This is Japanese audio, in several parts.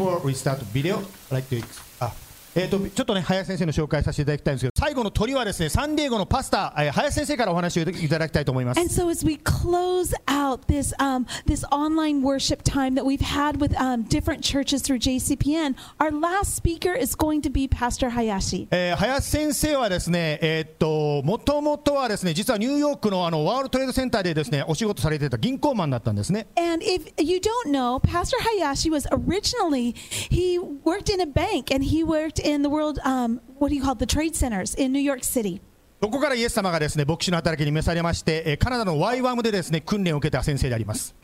uh, before we start the video, I'd like to あえー、とちょっとね林先生の紹介させていただきたいんですけど最後の鳥はですねサンディエゴのパスタ、えー、林先生からお話をいただきたいと思います。And so, as we close out this um, this online worship time that we've had with um, different churches through JCPN, our last speaker is going to be Pastor Hayashi. えー林先生はですね、えーっと、もともとはですね、実はニューヨークのあのワールドトレードセンターでですね、お仕事されていた銀行マンだったんですね。And if you don't know, Pastor Hayashi was originally he worked in a bank and he worked in the world um, what do you call it, the trade centers in New York City. ここからイエス様がですね牧師の働きに召されまして、カナダのワイワムでですね訓練を受けた先生であります。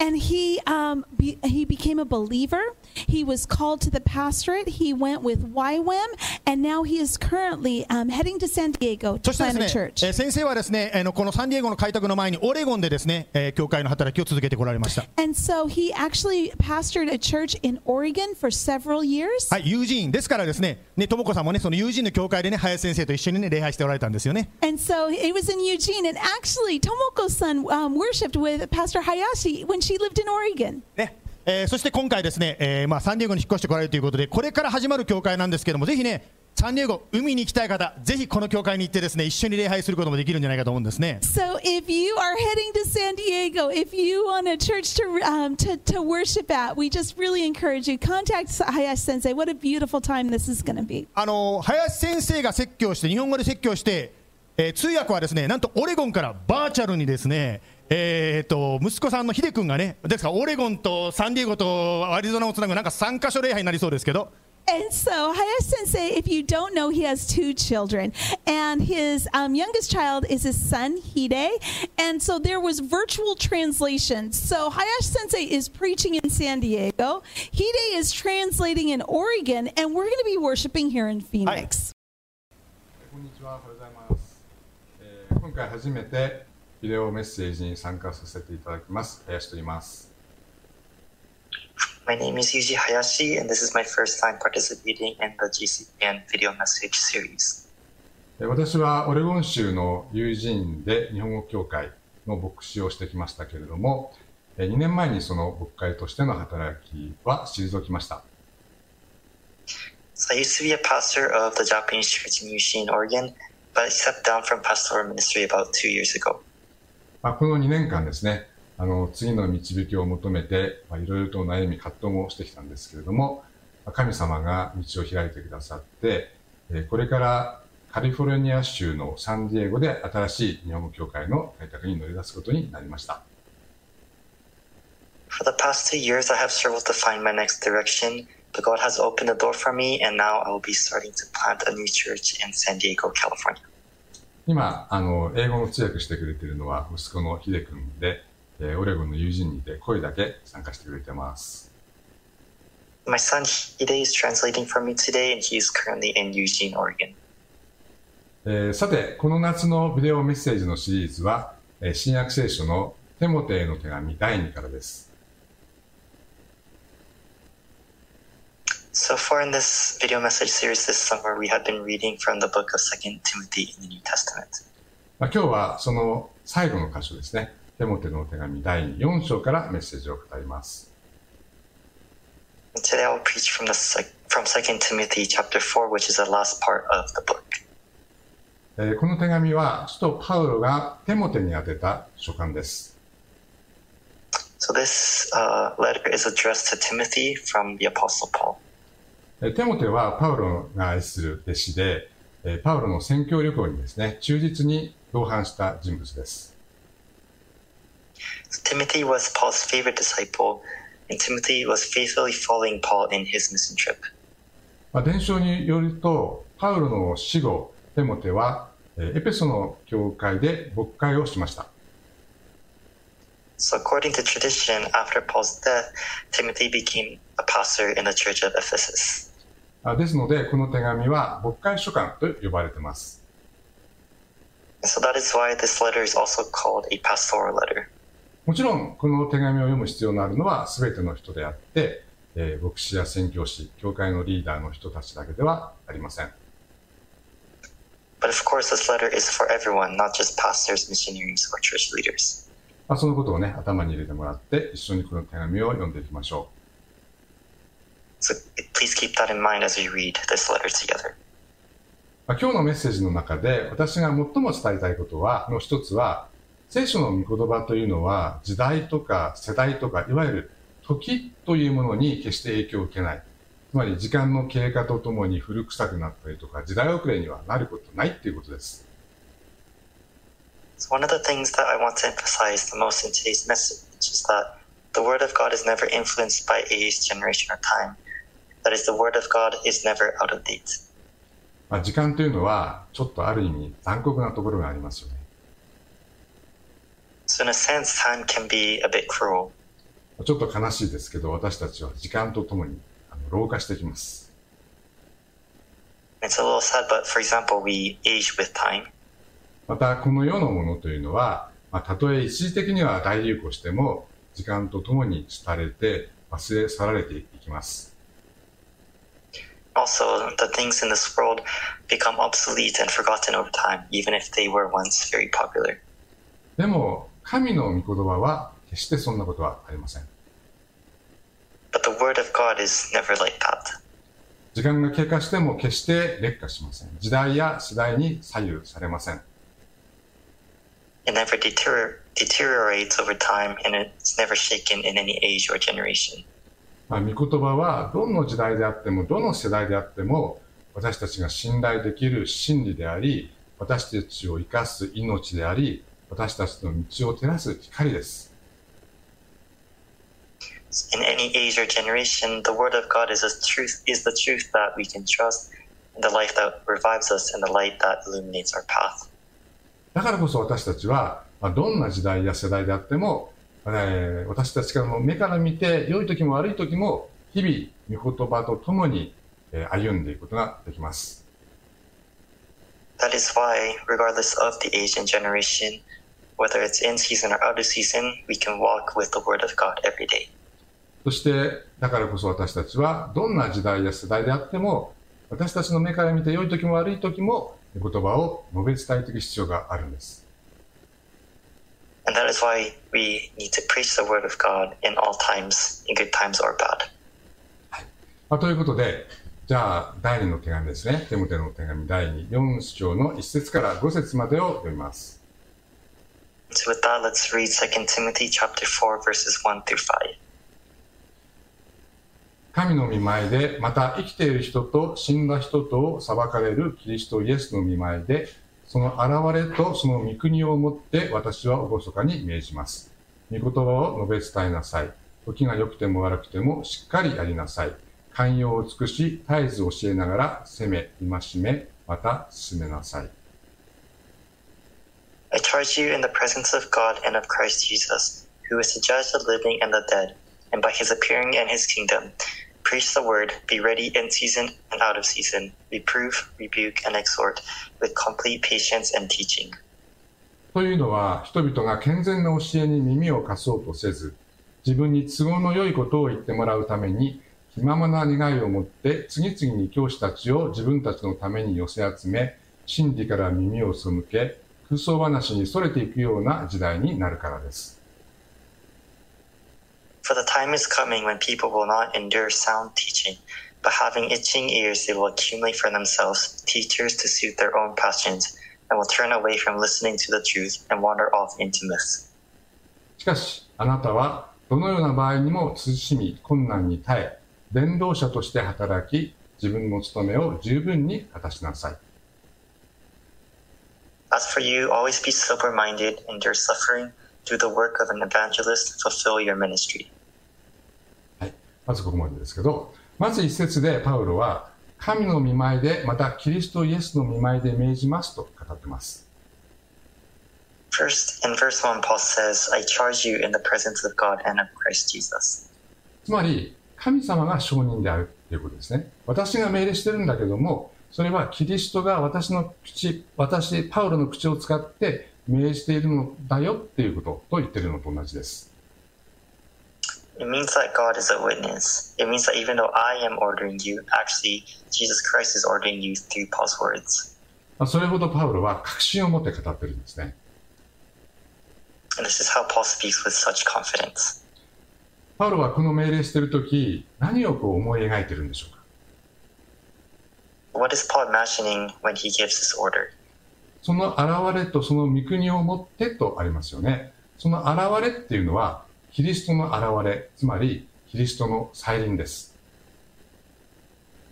先生はですねこのサンディエゴの開拓の前にオレゴンでですね教会の働きを続けてこられました。友人、ですからですね、ね友子さんもねその友人の教会でね林先生と一緒に、礼拝しておられたんですよね。And so it was in Eugene. And actually, Tomoko-san um, worshipped with Pastor Hayashi when she lived in Oregon. ねえーそして今回ですね、えーまあ、サンディエゴに引っ越してこられるということでこれから始まる教会なんですけどもぜひねサンディエゴ海に行きたい方ぜひこの教会に行ってですね一緒に礼拝することもできるんじゃないかと思うんですね So if you are heading to San Diego, if you want a church to um, to, to worship at, we just really encourage you contact Hayashi Sensei. What a beautiful time this is going to be. あの林先生が説教して日本語で説教して、 えー通訳はですねなんとオレゴンからバーチャルにですねえー、と息子さんのヒデ君がねですからオレゴンとサンディエゴとアリゾナをつなぐなんか3箇所礼拝になりそうですけど And so Hayashi Sensei, if you don't know, he has two children, and his um, youngest child is his son Hide, and so there was virtual translation. So Hayashi Sensei is preaching in San Diego, Hide is translating in Oregon, and we're going to be worshiping here in Phoenix. こんにちは、おはようございます。えー今回初めてビデオメッセージに参加させていただきます。林と言います。My name is Yuji Hayashi, and this is my first time participating in the GCPN video message series. えー私はオレゴン州の友人で日本語協会の牧師をしてきましたけれども、え2年前にその牧会としての働きは退きました。So I used to be a pastor of the Japanese church in Eugene, Oregon, この2年間ですね、次の導きを求めて、いろいろと悩み、葛藤もしてきたんですけれども、神様が道を開いてくださって、これからカリフォルニア州のサンディエゴで新しい日本語教会の開拓に乗り出すことになりました。But God has opened the door for me, and now I will be starting to plant a new church in San Diego, California. 今、あの英語の通訳してくれているのは息子のヒデ君で、えーオレゴンの友人にいて声だけ参加してくれてます。My son Hide is translating for me today, and he is currently in Eugene, Oregon. えーさて、この夏のビデオメッセージのシリーズは、えー新約聖書のテモテへの手紙第2からです。So far in this video message series this summer, we have been reading from the book of Second Timothy in the New Testament. まあ、今日はその最後の箇所ですね。テモテの手紙第4章からメッセージを語ります。 And today I will preach from the sec- from Second Timothy chapter four, which is the last part of the book. えーこの手紙は、使徒パウロがテモテに宛てた書簡です。 So this uh, letter is addressed to Timothy from the Apostle Paul. テモテはパウロが愛する弟子で、パウロの宣教旅行にですね、忠実に同伴した人物です。まあ伝承によると、パウロの死後、テモテはエペソの教会で牧。エペソの教会で牧会をしました。ですので、この手紙は牧会書簡と呼ばれています。もちろん、この手紙を読む必要のあるのはすべての人であって、え、牧師や宣教師、教会のリーダーの人たちだけではありません。そのことをね、頭に入れてもらって、一緒にこの手紙を読んでいきましょう。So please keep that in mind as we read this letter together. まあ今日のメッセージの中で私が最も伝えたいことは、の一つは、聖書の御言葉というのは時代とか世代とか、いわゆる時というものに決して影響を受けない。つまり時間の経過とともに古臭くなったりとか、時代遅れにはなることないっていうことです。So one of the things that I want to emphasize the most in today's message is that the Word of God is never influenced by age, generation, or time. That is, the Word of God is never out of date. まあ、時間というのは、ちょっとある意味残酷なところがありますよね。So in a sense, time can be a bit cruel. ちょっと悲しいですけど、私たちは時間とともに老化していきます。It's a little sad, but for example, we age with time. また、この世のものというのは、まあ、たとえ一時的には大流行しても、時間とともに廃れて忘れ去られていきます。Also, the things in this world become obsolete and forgotten over time, even if they were once very popular. でも、神の御言葉は決してそんなことはありません。 But the Word of God is never like that. 時間が経過しても決して劣化しません。時代や世代に左右されません。 It never deterior- deteriorates over time, and it's never shaken in any age or generation. まあ、御言葉はどの時代であっても、どの世代であっても、私たちが信頼できる真理であり、私たちを生かす命であり、私たちの道を照らす光です。In any age or generation, the Word of God is a truth is the truth that we can trust, the life that revives us, and the light that illuminates our path. だからこそ私たちは、まあ、どんな時代や世代であっても、えー私たちからの目から見て、良い時も悪い時も、日々、御言葉とともに、えー歩んでいくことができます。That is why, regardless of the age and generation, whether it's in season or out of season, we can walk with the Word of God every day. そして、だからこそ私たちは、どんな時代や世代であっても、私たちの目から見て良い時も悪い時も、御言葉を述べ伝えていく必要があるんです。And that is why we need to preach the Word of God in all times, in good times or bad. まあ、ということで、じゃあ、第2の手紙ですね。テモテの手紙第2、4章の1節から5節までを読みます。So with that, let's read 2 Timothy chapter 4, verses 1 through 5. 神の見前で、また生きている人と死んだ人とを裁かれるキリストイエスの見前で、その現れとその御国をもって私は厳かに命じます。御言葉を述べ伝えなさい。時が良くても悪くてもしっかりやりなさい。寛容を尽くし、絶えず教えながら責め、戒め、また進めなさい。I charge you in the presence of God and of Christ Jesus, who is to judge the living and the dead, and by his appearing in his kingdom, preach the word, be ready in season and out of season, reprove, rebuke, and exhort with complete patience and teaching. というのは、人々が健全な教えに耳を貸そうとせず、自分に都合の良いことを言ってもらうために、気ままな願いを持って、次々に教師たちを自分たちのために寄せ集め、真理から耳を背け、空想話に逸れていくような時代になるからです。For the time is coming when people will not endure sound teaching, but having itching ears, they will accumulate for themselves teachers to suit their own passions, and will turn away from listening to the truth and wander off into myths. しかし、あなたは、どのような場合にも慎み、困難に耐え、伝道者として働き、自分の務めを十分に果たしなさい。 As for you, always be sober minded, endure suffering, do the work of an evangelist, fulfill your ministry. はい、まずここまでですけど、まず一節でパウロは、神の見舞いで、またキリストイエスの見舞いで命じますと語ってます。First, in verse 1, Paul says, I charge you in the presence of God and of Christ Jesus. つまり、神様が証人であるということですね。私が命令してるんだけども、それはキリストが私の口、私、パウロの口を使って命じているのだよっていうことと言ってるのと同じです。It means that God is a witness. It means that even though I am ordering you, actually, Jesus Christ is ordering you through Paul's words. まあそれほどパウロは確信を持って語ってるんですね。And this is how Paul speaks with such confidence. パウロはこの命令しているとき、何をこう思い描いているんでしょうか What is Paul imagining when he gives this order? その現れとその御国をもってとありますよね。その現れっていうのは、キリストの現れ、つまりキリストの再臨です。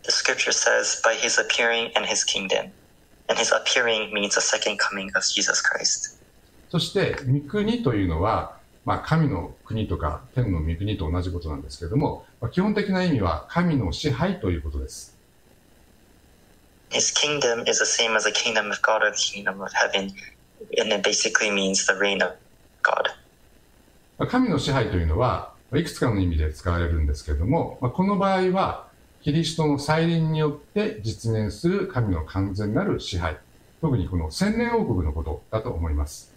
The scripture says, by his appearing and his kingdom. And his appearing means the second coming of Jesus Christ. そして、御国というのは、まあ、神の国とか天の御国と同じことなんですけれども、まあ基本的な意味は神の支配ということです。His kingdom is the same as the kingdom of God or the kingdom of heaven. And it basically means the reign of God. まあ神の支配というのは、まあいくつかの意味で使われるんですけれども、まあこの場合は、キリストの再臨によって実現する神の完全なる支配。特にこの千年王国のことだと思います。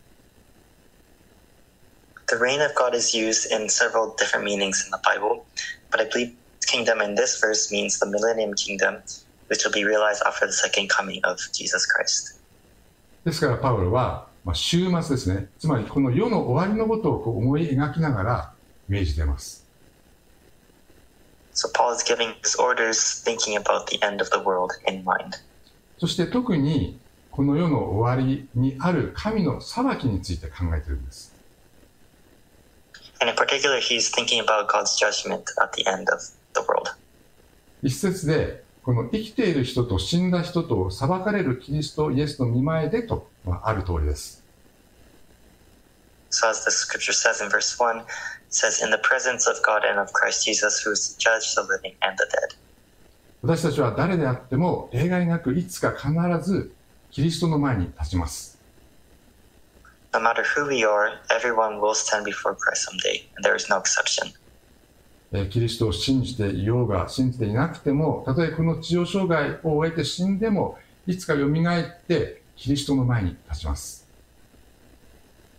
The reign of God is used in several different meanings in the Bible, but I believe kingdom in this verse means the millennium kingdom, which will be realized after the second coming of Jesus Christ. ですからパウロは、まあ、終末ですね。つまり、この世の終わりのことを思い描きながら、命じています。そして特にこの世の終わりにある神の裁きについて考えているんです。一節でこの生きている人と死んだ人と裁かれるキリストイエスの見前でと、まあ、ある通りです。So as the scripture says in verse 1, it says, In the presence of God and of Christ Jesus, who is to judge the living and the dead. 私たちは誰であっても例外なくいつか必ずキリストの前に立ちます。No matter who we are, everyone will stand before Christ someday, and there is no exception. えーキリストを信じていようが信じていなくても、たとえこの地上生涯を終えて死んでも、いつか蘇ってキリストの前に立ちます。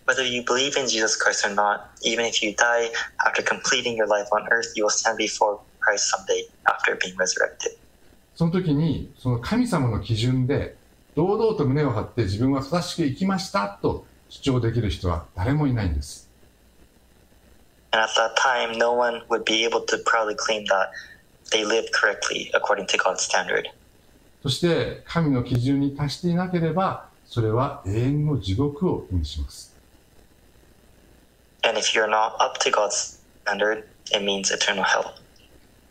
Whether you believe in Jesus Christ or not, even if you die after completing your life on earth, you will stand before Christ someday after being resurrected. その時に、その神様の基準で、堂々と胸を張って自分は正しく生きましたと主張できる人は誰もいないんです。そして神の基準に達していなければそれは永遠の地獄を意味します。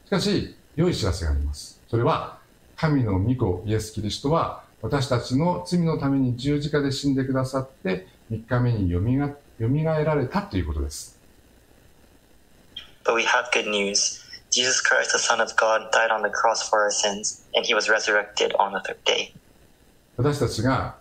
しかし、良い知らせがあります。それは神の御子イエス・キリストは私たちの罪のために十字架で死んでくださって3日目によ,よみがえられたということです。But we have good news. Jesus Christ, the Son of God, died on the cross for our sins, and he was resurrected on the third day. 私たちが、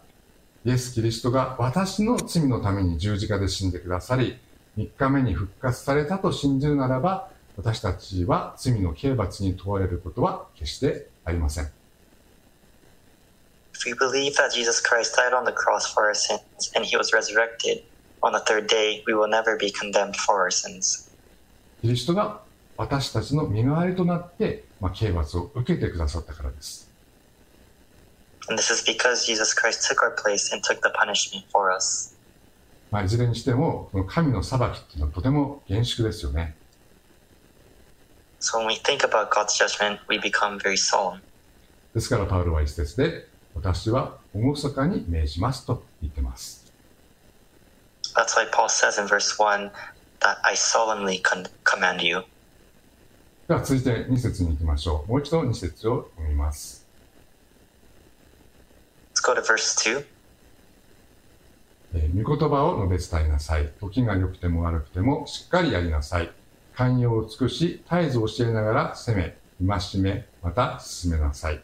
イエス・キリストが私の罪のために十字架で死んでくださり、3日目に復活されたと信じるならば、私たちは罪の刑罰に問われることは決してありません。If we believe that Jesus Christ died on the cross for our sins and he was resurrected on the third day, we will never be condemned for our sins. キリストが私たちの身代わりとなって、まあ、刑罰を受けてくださったからです。まあ、いずれにしても、この神の裁きというのはとても厳粛ですよね。ですから、パウロは一節で、私は厳かに命じますと言ってます。That I solemnly command you. では続いて2節に行きましょう。もう一度2節を読みます。Let's go to verse 2. えー御言葉を述べ伝えなさい。時が良くても悪くてもしっかりやりなさい。寛容を尽くし、絶えず教えながら責め、戒め、また進めなさい。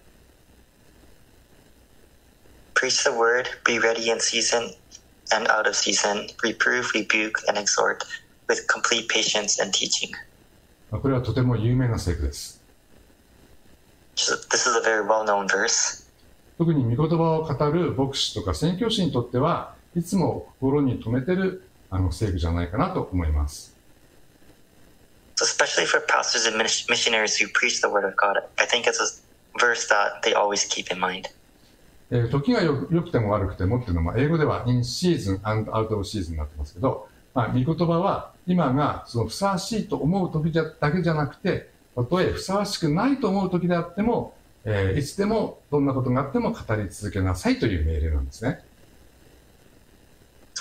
Preach the word, be ready in season and out of season, reprove, rebuke, and exhort with complete patience and teaching. まあこれはとても有名な聖句です。This is a very well known verse. 特に御言葉を語る牧師とか宣教師にとってはいつも心に留めてるあの聖句じゃないかなと思います。So especially for pastors and missionaries who preach the word of God, I think it's a verse that they always keep in mind. えー時がよ良くても悪くてもっていうのは、まあ英語では in season and out of season になってますけど、まあ、御言葉は今がそのふさわしいと思う時じゃだけじゃなくて、たとえふさわしくないと思う時であっても、えーいつでもどんなことがあっても語り続けなさいという命令なんですね。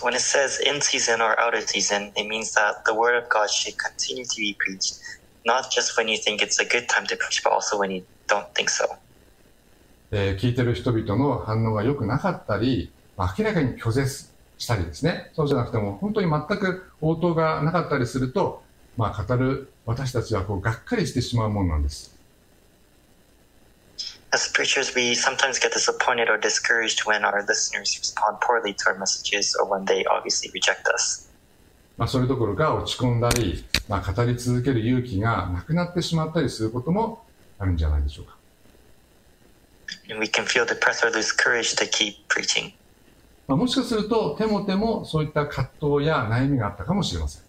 When it says in season or out of season, it means that the word of God should continue to be preached, not just when you think it's a good time to preach, but also when you don't think so. えー聞いてる人々の反応が良くなかったり、まあ明らかに拒絶したりですね。そうじゃなくても本当に全く応答がなかったりすると、まあ語る私たちはこうがっかりしてしまうものなんです。As preachers, we sometimes get disappointed or discouraged when our listeners respond poorly to our messages or when they obviously reject us. まあそれどころか落ち込んだり、まあ語り続ける勇気がなくなってしまったりすることもあるんじゃないでしょうか。We can feel depressed or lose courage to keep preaching. まあ、もしかすると、テモテもそういった葛藤や悩みがあったかもしれません。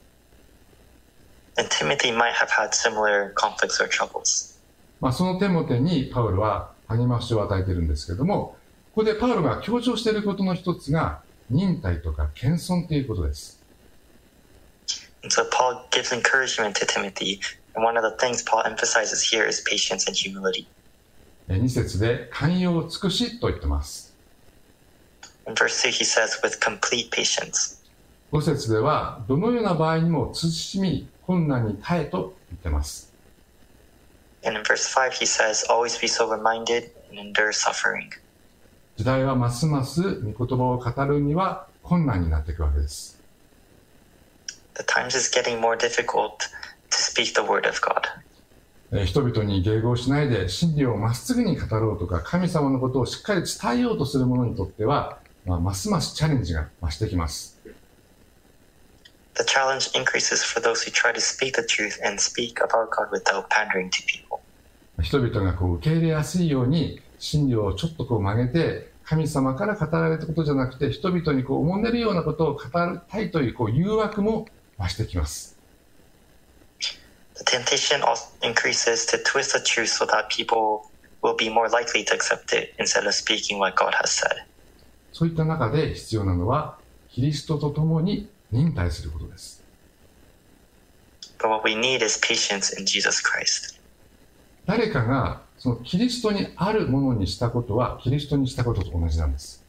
まあ、そのテモテにパウルは励ましを与えているんですけれども、ここでパウルが強調していることの一つが、忍耐とか謙遜ということです。So 二2節で寛容を尽くしと言ってます。五節ではどのような場合にも慎み困難に耐えと言ってます。時代はますます御言葉を語るには困難になっていくわけです。人々に迎合しないで真理をまっすぐに語ろうとか神様のことをしっかり伝えようとする者にとってはまあ、ますますチャレンジが増してきます。The challenge increases for those who try to speak the truth and speak about God without pandering to people. 人々がこう受け入れやすいように真理をちょっとこう曲げて神様から語られたことじゃなくて人々にこうおもねるようなことを語りたいというこう誘惑も増してきます。The temptation also increases to twist the truth so that people will be more likely to accept it instead of speaking what God has said. そういった中で必要なのはキリストと共に忍耐することです。誰かがそのキリストにあるものにしたことはキリストにしたことと同じなんです。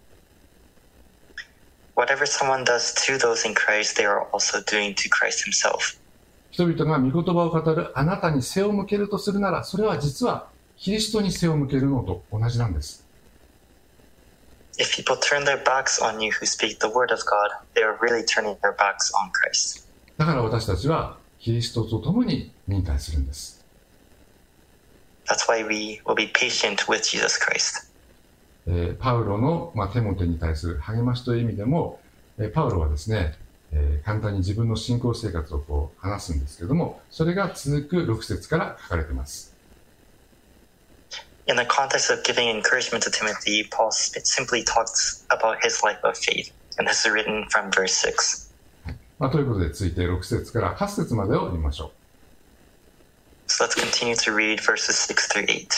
Whatever someone does to those in Christ, they are also doing to Christ himself. 人々が御言葉を語るあなたに背を向けるとするなら、それは実はキリストに背を向けるのと同じなんです。If people turn their backs on you who speak the word of God, they are really turning their backs on Christ. だから私たちはキリストと共に忍耐するんです。That's why we will be patient with Jesus Christ. えーパウロの、まあ、テモテに対する励ましという意味でも、えーパウロはですね、えー簡単に自分の信仰生活をこう話すんですけども、それが続く6節から書かれています。In the context of giving encouragement to Timothy, Paul simply talks about his life of faith, and this is written from verse 6. まあ、ということで、続いて6節から8節までを見ましょう。So let's continue to read verses 6 through 8.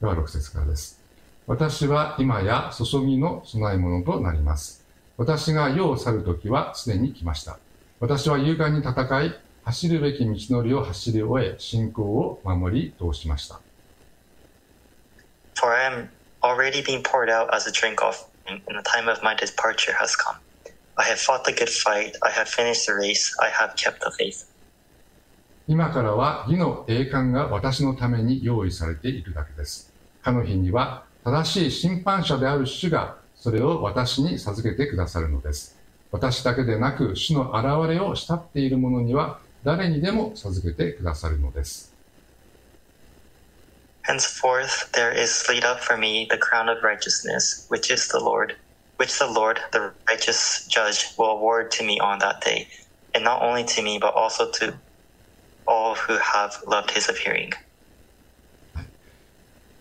では6節からです。私は今や注ぎの供え物となります。私が世を去る時はすでに来ました。私は勇敢に戦い、走るべき道のりを走り終え、信仰を守り通しました。For I am already being poured out as a drink offering, and the time of my departure has come. I have fought the good fight, I have finished the race, I have kept the faith. 今からは義の栄冠が私のために用意されているだけです。かの日には正しい審判者である主がそれを私に授けてくださるのです。私だけでなく主の現れを慕っている者には誰にでも授けてくださるのです。Henceforth there is laid up for me the crown of righteousness, which is the Lord, which the Lord, the righteous judge, will award to me on that day, and not only to me, but also to all who have loved his appearing.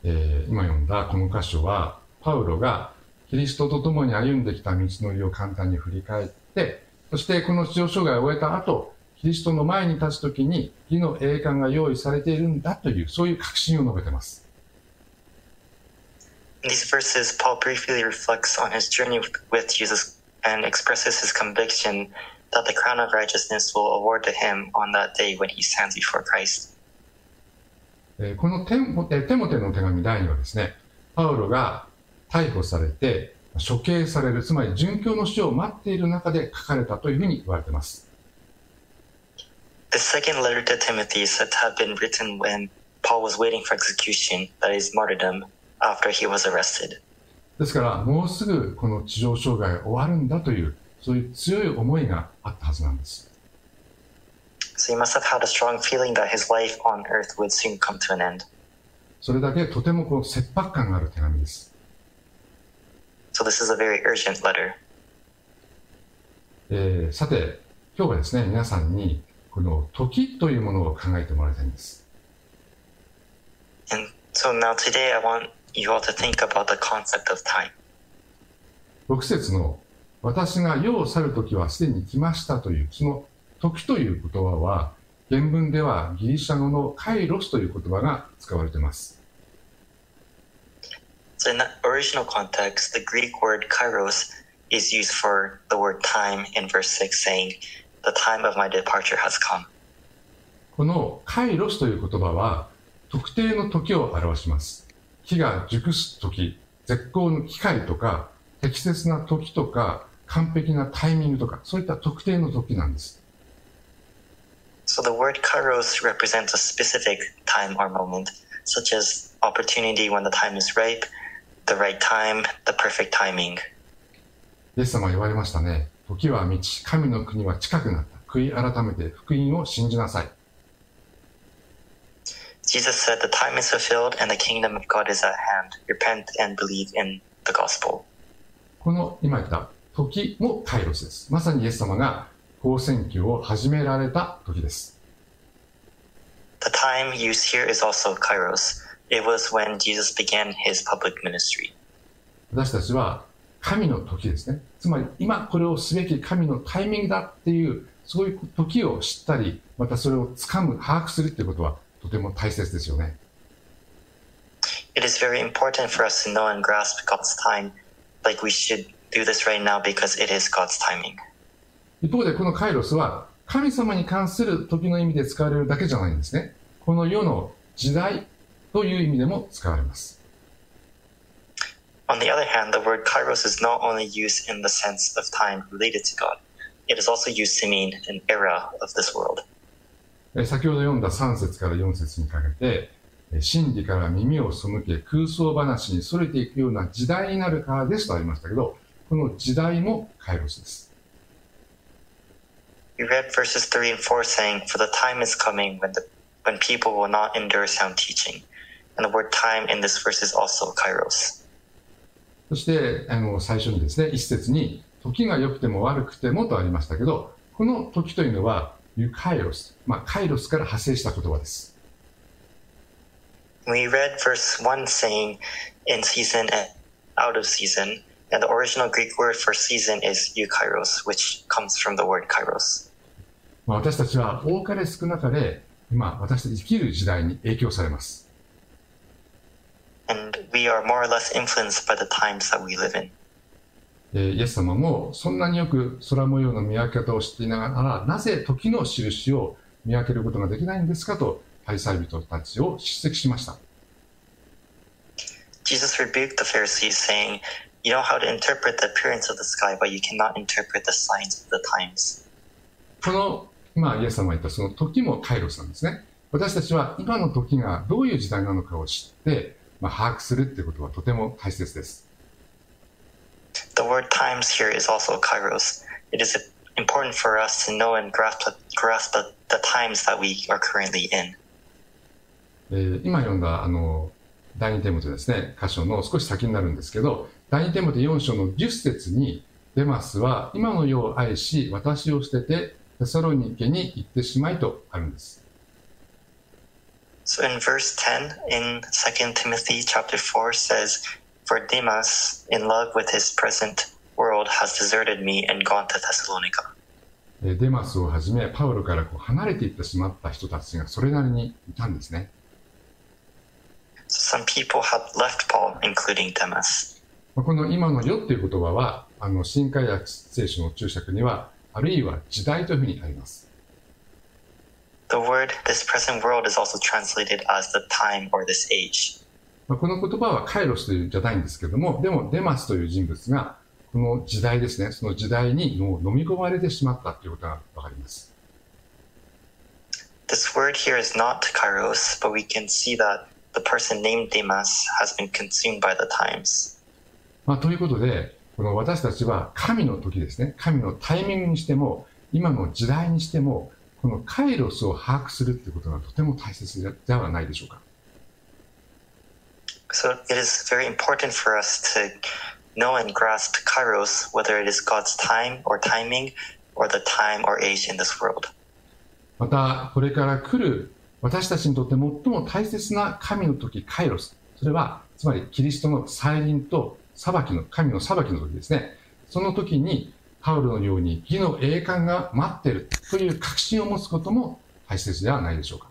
えー今読んだこの箇所はパウロがキリストと共に歩んできた道のりを簡単に振り返ってそしてこの地上生涯を終えた後 キリストの前に立つ時に義の栄冠が用意されているんだというそういう確信を述べています these verses, Paul briefly reflects on his journey with- Jesus and expresses his conviction that the crown of righteousness will award to him on that day when he stands before Christ. えーこのテモえーテモテの手紙第2はですね、パウロが逮捕されて処刑される、つまり殉教の死を待っている中で書かれたというふうに言われています。The second letter to Timothy is said to have been written when Paul was waiting for execution, that is, martyrdom, after he was arrested. ですから、もうすぐこの地上障害が終わるんだという、そういう強い思いがあったはずなんです。So he must have had a strong feeling that his life on earth would soon come to an end. それだけとてもこう切迫感がある手紙です。So this is a very urgent letter. えーさて、今日はですね、皆さんにこの時というものを考えてもらいたいんです。6節の「私が世を去る時はすでに来ました」というその「時」という言葉は原文ではギリシャ語の「カイロス」という言葉が使われています。The time of my departure has come. このカイロスという言葉は特定の時を表します。木が熟す時、絶好の機会とか、適切な時とか、完璧なタイミングとか、そういった特定の時なんです。So the word kairos represents a specific time or moment, such as opportunity when the time is ripe, the right time, the perfect timing. イエス様は言われましたね。時は満ち、神の国は近くなった。悔い改めて福音を信じなさい。Jesus said, The time is fulfilled and the kingdom of God is at hand. Repent and believe in the gospel. この今言った時もカイロスです。まさにイエス様が公選挙を始められた時です。The time used here is also kairos. It was when Jesus began his public ministry. 私たちは神の時ですね。つまり今これをすべき神のタイミングだっていう、そういう時を知ったり、またそれを掴む、把握するっていうことはとても大切ですよね。It is very important for us to know and grasp God's time, like we should do this right now because it is God's timing. 一方でこのカイロスは神様に関する時の意味で使われるだけじゃないんですね。この世の時代という意味でも使われます。On the other hand, the word kairos is not only used in the sense of time related to God, it is also used to mean an era of this world. えー先ほど読んだ3節から4節にかけて、えー真理から耳を背け空想話に逸れていくような時代になるからですとありましたけど、この時代もカイロスです。 We read verses 3 and 4 saying, For the time is coming when, the, when people will not endure sound teaching. And the word time in this verse is also kairos. そしてあの最初にですね、一節に、時が良くても悪くてもとありましたけど、この時というのは、ユカイロス、まあ、カイロスから派生した言葉です。私たちは、多かれ少なかれ、今、私たち生きる時代に影響されます。And we are more or less influenced by the times that we live in. えーイエス様もそんなによく空模様の見分け方をしていながら、なぜ時の印を見分けることができないんですかと、パリサイ人たちを叱責しました。Jesus rebuked the Pharisees, saying, You know how to interpret the appearance of the sky, but you cannot interpret the signs of the times. この、今、イエス様が言ったその時もカイロスなんですね。私たちは今の時がどういう時代なのかを知って、まあ、把握するっていうことはとても大切です。The word times here is also kairos. It is important for us to know and grasp, grasp the, the times that we are currently in. えー今読んだあの第二テモテですね、箇所の少し先になるんですけど、第二テモテ4章の10節に、デマスは今の世を愛し、私を捨ててテサロニケに行ってしまいとあるんです。So in verse 10 in 2 Timothy chapter 4 says, For Demas, in love with his present world, has deserted me and gone to Thessalonica. えーデマスをはじめ、パウロからこう離れていってしまった人たちがそれなりにいたんですね。So some people had left Paul, including Demas. まあこの今の世っていう言葉は、あの新海約聖書の注釈には、あるいは時代というふうにあります。The word this present world is also translated as the time or this age. まあ、この言葉はカイロスというんじゃないんですけども、でもデマスという人物が、この時代ですね、その時代にもう飲み込まれてしまったということがわかります。This word here is not kairos, but we can see that the person named Demas has been consumed by the times. まあ、ということで、この私たちは神の時ですね、神のタイミングにしても、今の時代にしても、このカイロスを把握するということがとても大切ではないでしょうか。So it is very important for us to know and grasp kairos, whether it is God's time or timing or the time or age in this world. また、これから来る私たちにとって最も大切な神の時、カイロス。それは、つまりキリストの再臨と裁きの、神の裁きの時ですね。その時に、パウロのように義の栄冠が待っているという確信を持つことも大切ではないでしょうか。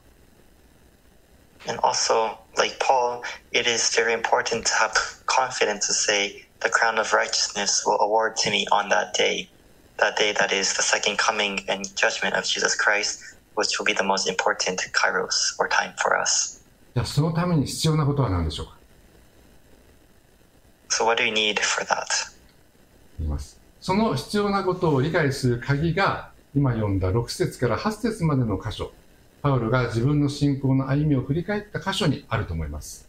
And also, like Paul, it is very important to have confidence to say, the crown of righteousness will award to me on that day. That day that is the second coming and judgment of Jesus Christ, which will be the most important kairos or time for us. じゃあ、そのために必要なことは何でしょうか So what do we need for that? 言います。 その必要なことを理解する鍵が、今読んだ6節から8節までの箇所、パウロが自分の信仰の歩みを振り返った箇所にあると思います。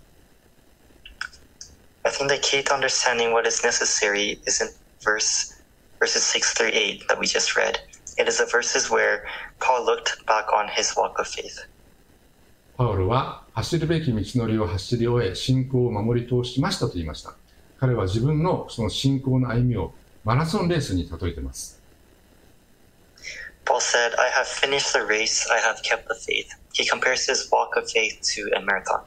I think the key to understanding what is necessary is in verse verses six through eight that we just read. It is the verses where Paul looked back on his walk of faith. パウロは走るべき道のりを走り終え、信仰を守り通しましたと言いました。彼は自分のその信仰の歩みをマラソンレースに例えています。Paul said, I have finished the race, I have kept the faith. He compares his walk of faith to a marathon.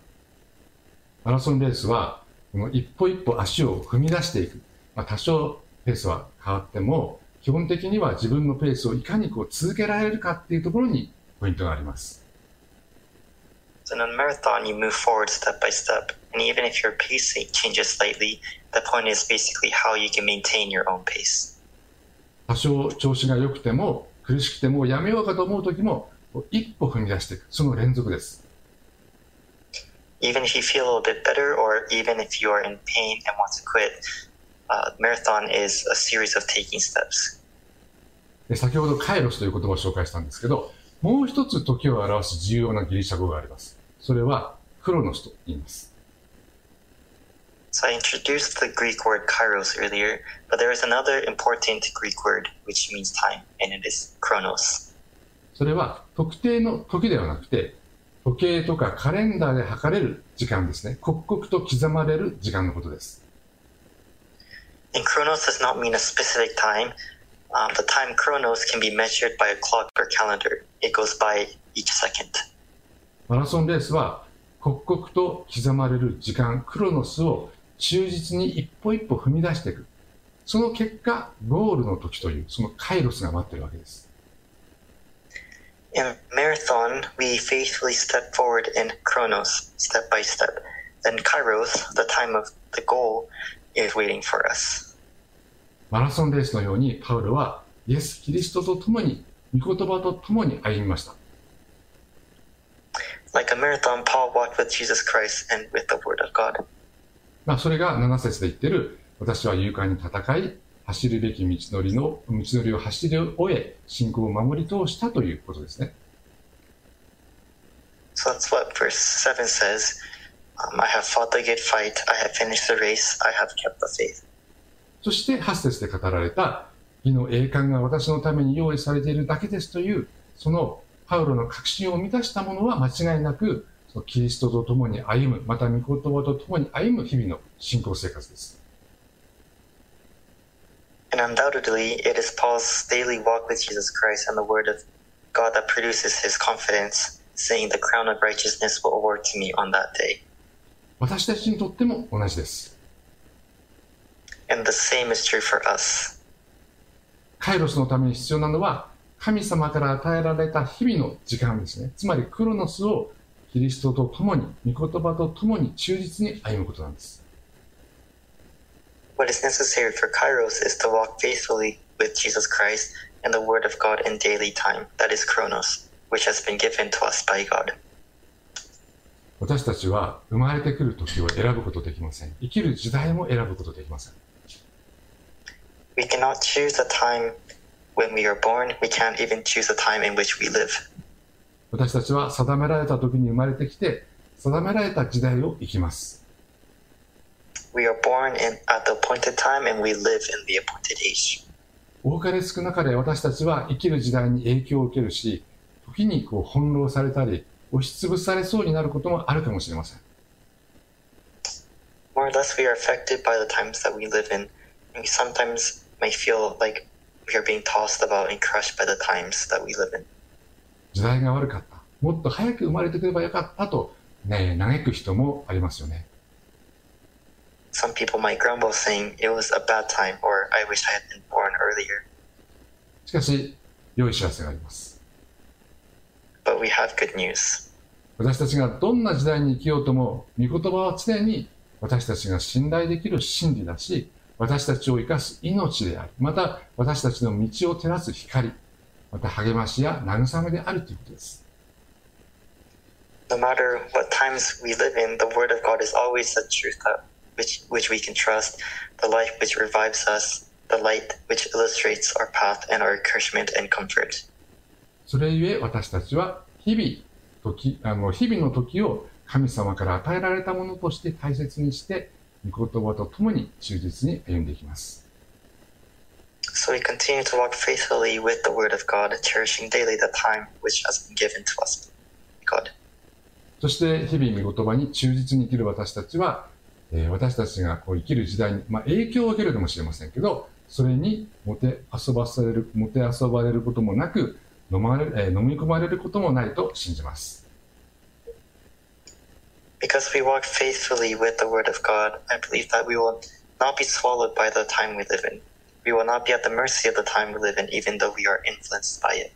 マラソンレースは、この一歩一歩足を踏み出していく。まあ、多少ペースは変わっても、基本的には自分のペースをいかにこう続けられるかっていうところにポイントがあります。So in a marathon, you move forward step by step. And even if your pace changes slightly, the point is basically how you can maintain your own pace. 多少調子が良くても、苦しくてもやめようかと思う時も、一歩踏み出していく。その連続です。Even if you feel a little bit better, or even if you are in pain and want to quit, uh, marathon is a series of taking steps. で先ほどカイロスという言葉を紹介したんですけど、もう一つ時を表す重要なギリシャ語があります。それはクロノスと言います。So I introduced the Greek word kairos earlier, but there is another important Greek word which means time, and it is chronos. それは特定の時ではなくて、時計とかカレンダーで測れる時間ですね。刻々と刻まれる時間のことです。And chronos does not mean a specific time. Um, the time chronos can be measured by a clock or calendar. It goes by each second. マラソンレースは刻々と刻まれる時間、クロノスを忠実に一歩一歩踏み出していく。その結果、ゴールの時という、そのカイロスが待っているわけです。In marathon, we faithfully step forward in chronos, step by step. Then kairos, the time of the goal, is waiting for us. マラソンレースのようにパウロはイエス・キリストと共に、御言葉と共に歩みました。Like a marathon, Paul walked with Jesus Christ and with the Word of God. まあ、それが7節で言っている、私は勇敢に戦い、走るべき道のりの、道のりを走り終え、信仰を守り通したということですね。So that's what verse 7 says. Um, I have fought the good fight, I have finished the race, I have kept the faith. そして8節で語られた、義の栄冠が私のために用意されているだけですという、そのパウロの確信を満たしたものは間違いなく、そのキリストと共に歩む、また御言葉と共に歩む日々の信仰生活です。And undoubtedly, it is Paul's daily walk with Jesus Christ and the Word of God that produces his confidence, saying, The crown of righteousness will award to me on that day. 私たちにとっても同じです。And the same is true for us. カイロスのために必要なのは、神様から与えられた日々の時間ですね。つまりクロノスをキリストと共に、御言葉と共に忠実に歩むことなんです。What is necessary for Kairos is to walk faithfully with Jesus Christ and the Word of God in daily time, that is Chronos, which has been given to us by God. 私たちは生まれてくる時を選ぶことできません。生きる時代も選ぶことできません。We cannot choose the time when we are born, we can't even choose the time in which we live. 私たちは定められた時に生まれてきて、定められた時代を生きます。We are born in, at the appointed time and we live in the appointed age. 多かれ少なかれ私たちは生きる時代に影響を受けるし、時にこう翻弄されたり、押しつぶされそうになることもあるかもしれません。More or less, we are affected by the times that we live in, and we sometimes may feel like we are being tossed about and crushed by the times that we live in. 時代が悪かった。もっと早く生まれてくればよかったと、ね、嘆く人もありますよね。Some people might grumble, saying it was a bad time, or I wish I had been born earlier. しかし、良い知らせがあります。But we have good news. 私たちがどんな時代に生きようとも、御言葉は常に私たちが信頼できる真理だし、私たちを生かす命であり、また私たちの道を照らす光、また励ましや慰めであるということです。No matter what times we live in, the Word of God is always the truth which, which we can trust, the life which revives us, the light which illustrates our path, and our encouragement and comfort. それゆえ私たちは日々時あの日々の時を神様から与えられたものとして大切にして御言葉と共に忠実に歩んでいきます。So we continue to walk faithfully with the Word of God, cherishing daily the time which has been given to us God. そして日々御言葉に忠実に生きる私たちは、えー私たちがこう生きる時代に、まあ、影響を受けるかもしれませんけど、それにもて遊ばされる、もてあそばれることもなく、飲まれる、えー飲み込まれることもないと信じます。Because we walk faithfully with the Word of God, I believe that we will not be swallowed by the time we live in. We will not be at the mercy of the time we live in, even though we are influenced by it.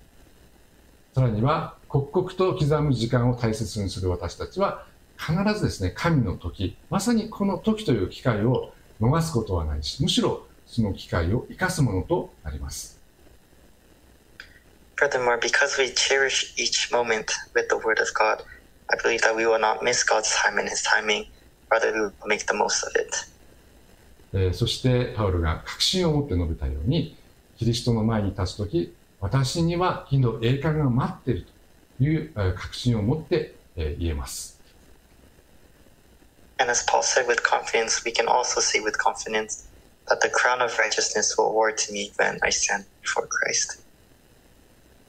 さらには、刻々と刻む時間を大切にする私たちは、必ずですね、神の時、まさにこの時という機会を逃すことはないし、むしろその機会を生かすものとなります。Furthermore, because we cherish each moment with the Word of God, I believe that we will not miss God's time and His timing, rather, we will make the most of it. えーそしてパウルが確信を持って述べたように、キリストの前に立つとき、私には火の栄冠が待っているというえー確信を持ってえー言えます。And as Paul said with confidence, we can also say with confidence that the crown of righteousness will award to me when I stand before Christ.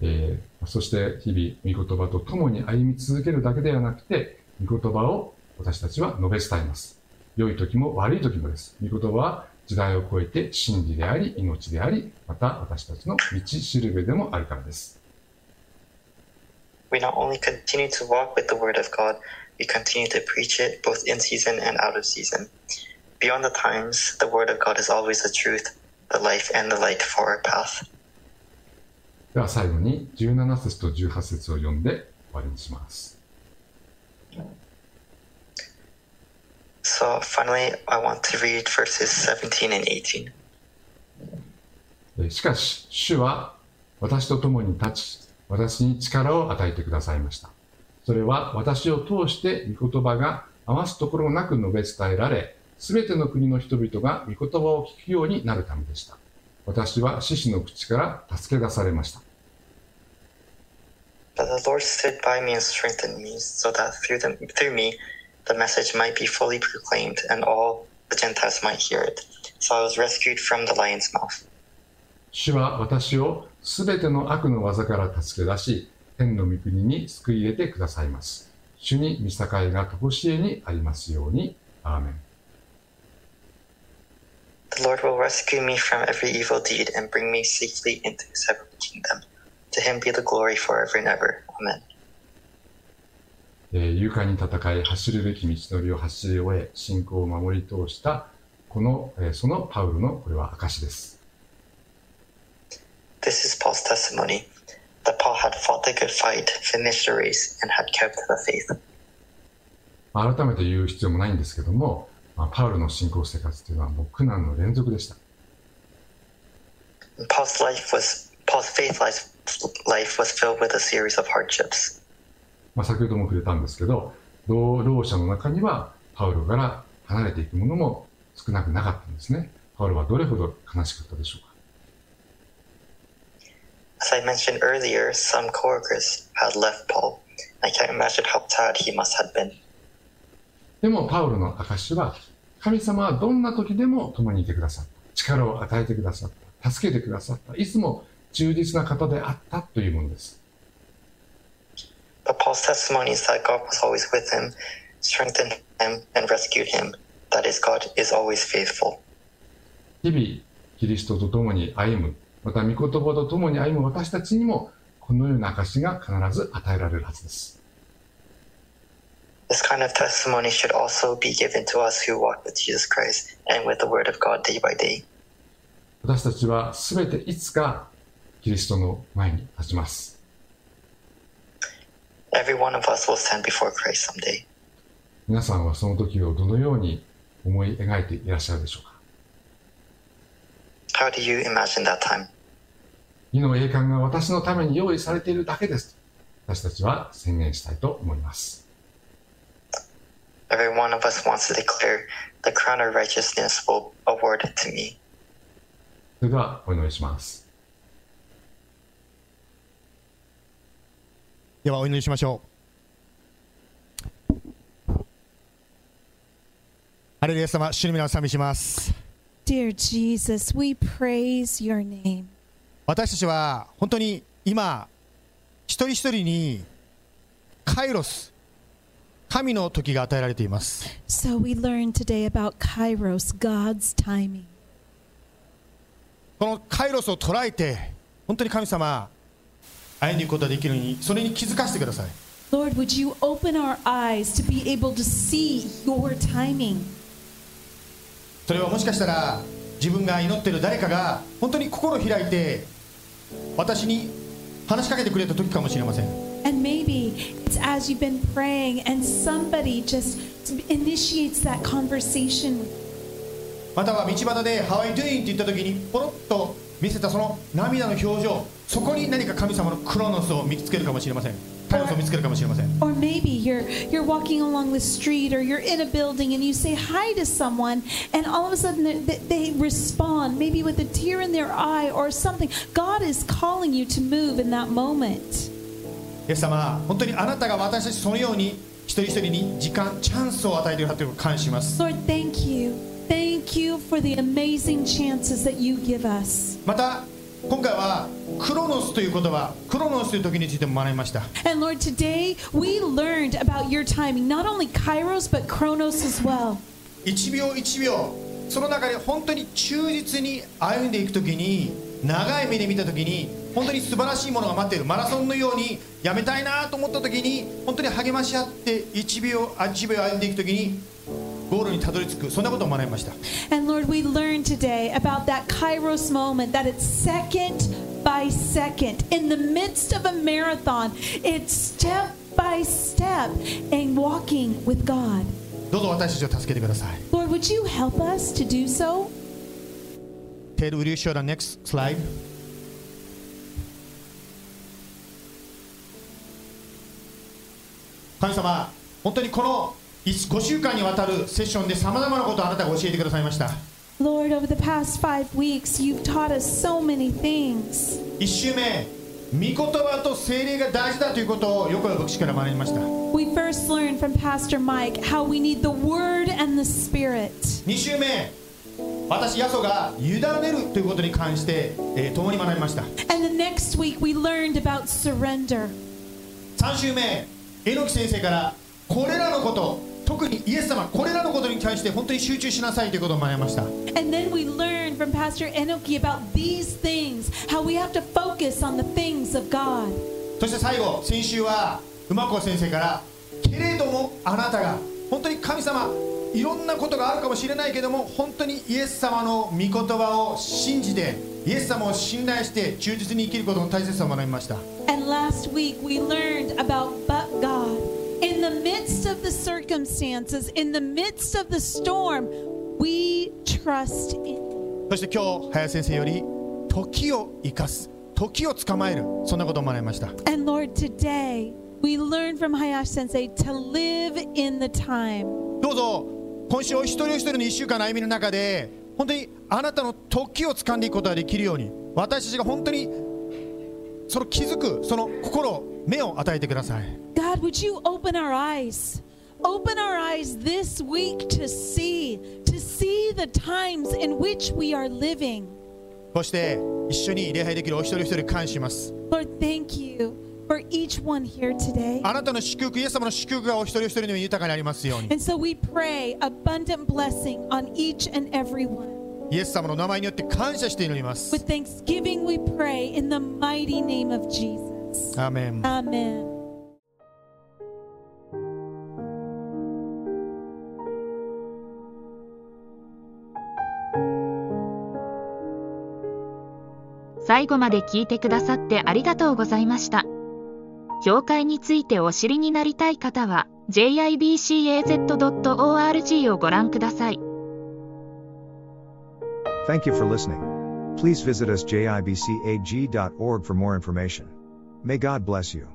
えーそして日々、御言葉と共に歩み続けるだけではなくて、御言葉を私たちは述べ伝えます。良い時も悪い時もです。御言葉は時代を超えて真理であり、命であり、また私たちの道しるべでもあるからです。We not only continue to walk with the Word of God, we continue to preach it both in season and out of season. Beyond the times, the Word of God is always the truth, the life, and the light for our path. では最後に17節と18節を読んで終わりにします。So finally, I want to read verses 17 and 18. えーしかし、主は私と共に立ち、私に力を与えてくださいました。それは私を通して御言葉が余すところなく述べ伝えられ、すべての国の人々が御言葉を聞くようになるためでした。私は獅子の口から助け出されました。But the Lord stood by me and strengthened me, so that through, them, through me the message might be fully proclaimed, and all the Gentiles might hear it. So I was rescued from the lion's mouth. 主は私をすべての悪の技から助け出し、天の御国に救い入れてくださいます。主に見境がとこしえにありますように。アーメン。 The Lord will rescue me from every evil deed and bring me safely into his heavenly kingdom. To him be the glory forever and ever. Amen. えー勇敢に戦い走るべき道のりを走り終え信仰を守り通したこの、えーそのパウルのこれは証です、This is Paul's testimony that Paul had fought the good fight, finished the race, and had kept the faith. まあ改めて言う必要もないんですけども、まあパウルの信仰生活というのはもう苦難の連続でした Paul's life was Paul's faith life, life was filled with a series of hardships. まあ、先ほども触れたんですけど同労者の中にはパウロから離れていくものも少なくなかったんですねパウロはどれほど悲しかったでしょうか？As I mentioned earlier, some coworkers had left Paul. I can't imagine how sad he must have been. でもパウロの証は神様はどんな時でも共にいてくださった力を与えてくださった助けてくださったいつも忠実な方であったというものです But Paul's testimony is that God was always with him, strengthened him, and rescued him. That is, God is always faithful. 日々キリストと共に歩むまた御言葉と共に歩む私たちにもこのような証が必ず与えられるはずです This kind of testimony should also be given to us who walk with Jesus Christ and with the Word of God day by day. 私たちは全ていつかキリストの前に立ちます。皆さんはその時をどのように思い描いていらっしゃるでしょうか？の栄冠が私のために用意されているだけです。私たちは宣言したいと思います。それではお願いします。ではお祈りしましょうハレルヤ様主の皆を賛美します Dear Jesus, we praise your name. 私たちは本当に今一人一人にカイロス神の時が与えられています So we learned today about Kairos, God's timing. このカイロスを捉えて本当に神様歩んでいくことができるようにそれに気づかせてください Lord, would you open our eyes to be able to see your timing? それはもしかしたら自分が祈っている誰かが本当に心を開いて私に話しかけてくれた時かもしれません And maybe it's as you've been praying and somebody just initiates that conversation with you. または道端で「How are you doing?」って言った時にポロッと見せたその涙の表情 そこに何か神様のクロノスを見つけるかもしれませんカイロスを見つけるかもしれません Or maybe you're you're walking along the street or you're in a building and you say hi to someone and all of a sudden they, they they respond maybe with a tear in their eye or something. God is calling you to move in that moment. イエス様本当にあなたが私たちそのように一人一人に時間チャンスを与えてくださっていることを感謝します Lord, thank you. Thank you for the amazing chances that you give us. また 今回はクロノスという言葉クロノスという時についても学びました。And Lord, today we learned about your timing, not only Kairos but Chronos as well. 1秒1秒。その中で本当に忠実に歩んでいく時に長い目で見た時に本当に素晴らしいものが待っている。マラソンのようにやめたいなと思った時に本当に励まし合って1秒あ1秒歩んでいく時にゴールにたどり着くそんなことを学びました And Lord, we learned today about that Kairos moment, that it's second by second. In the midst of a marathon, it's step by step and walking with God. どうぞ私たちを助けてください Lord, would you help us to do so? Ted, will you show the next slide? 神様、本当にこの5週間にわたるセッションでさまざまなことをあなたが教えてくださいました。Lord, over the past five weeks, you've taught us so many things. 1週目、御言葉と精霊が大事だということを横山牧師から学びました。We first learned from Pastor Mike how we need the Word and the Spirit. 2週目、私、ヤソが委ねるということに関して、えー共に学びました。And the next week, we learned about surrender. 3週目、榎木先生からこれらのこと、特にイエス様、これらのことに対して本当に集中しなさいということを学びました。And then we learned from Pastor Enoki about these things, how we have to focus on the things of God. そして最後、先週は馬子先生から、けれどもあなたが、本当に神様、いろんなことがあるかもしれないけども、本当にイエス様の御言葉を信じて、イエス様を信頼して、忠実に生きることの大切さを学びました。And last week, we learned about but God. In the midst of the circumstances, in the midst of the storm, we trust in そして今日林先生より時を生かす時を捕まえるそんなことを学びました。どうぞ今週お一人お一人の一週間の歩みの中で本当にあなたの時を掴んでいくことができるように私たちが本当にその気づくその心目を与えてください。God, would you open our eyes? Open our eyes this week to see, to see the times in which we are living. そして一緒に礼拝できるお一人お一人感謝します Lord, thank you for each one here today. あなたの祝福イエス様の祝福がお一人お一人に豊かになりますように And so we pray abundant blessing on each and every one. イエス様の名前によって感謝して祈ります With thanksgiving, we pray in the mighty name of Jesus. アーメン Amen. 最後まで聞いてくださってありがとうございました。教会についてお知りになりたい方は jibcaz.org をご覧ください。Thank you for listening. Please visit us jibcag.org for more information. May God bless you.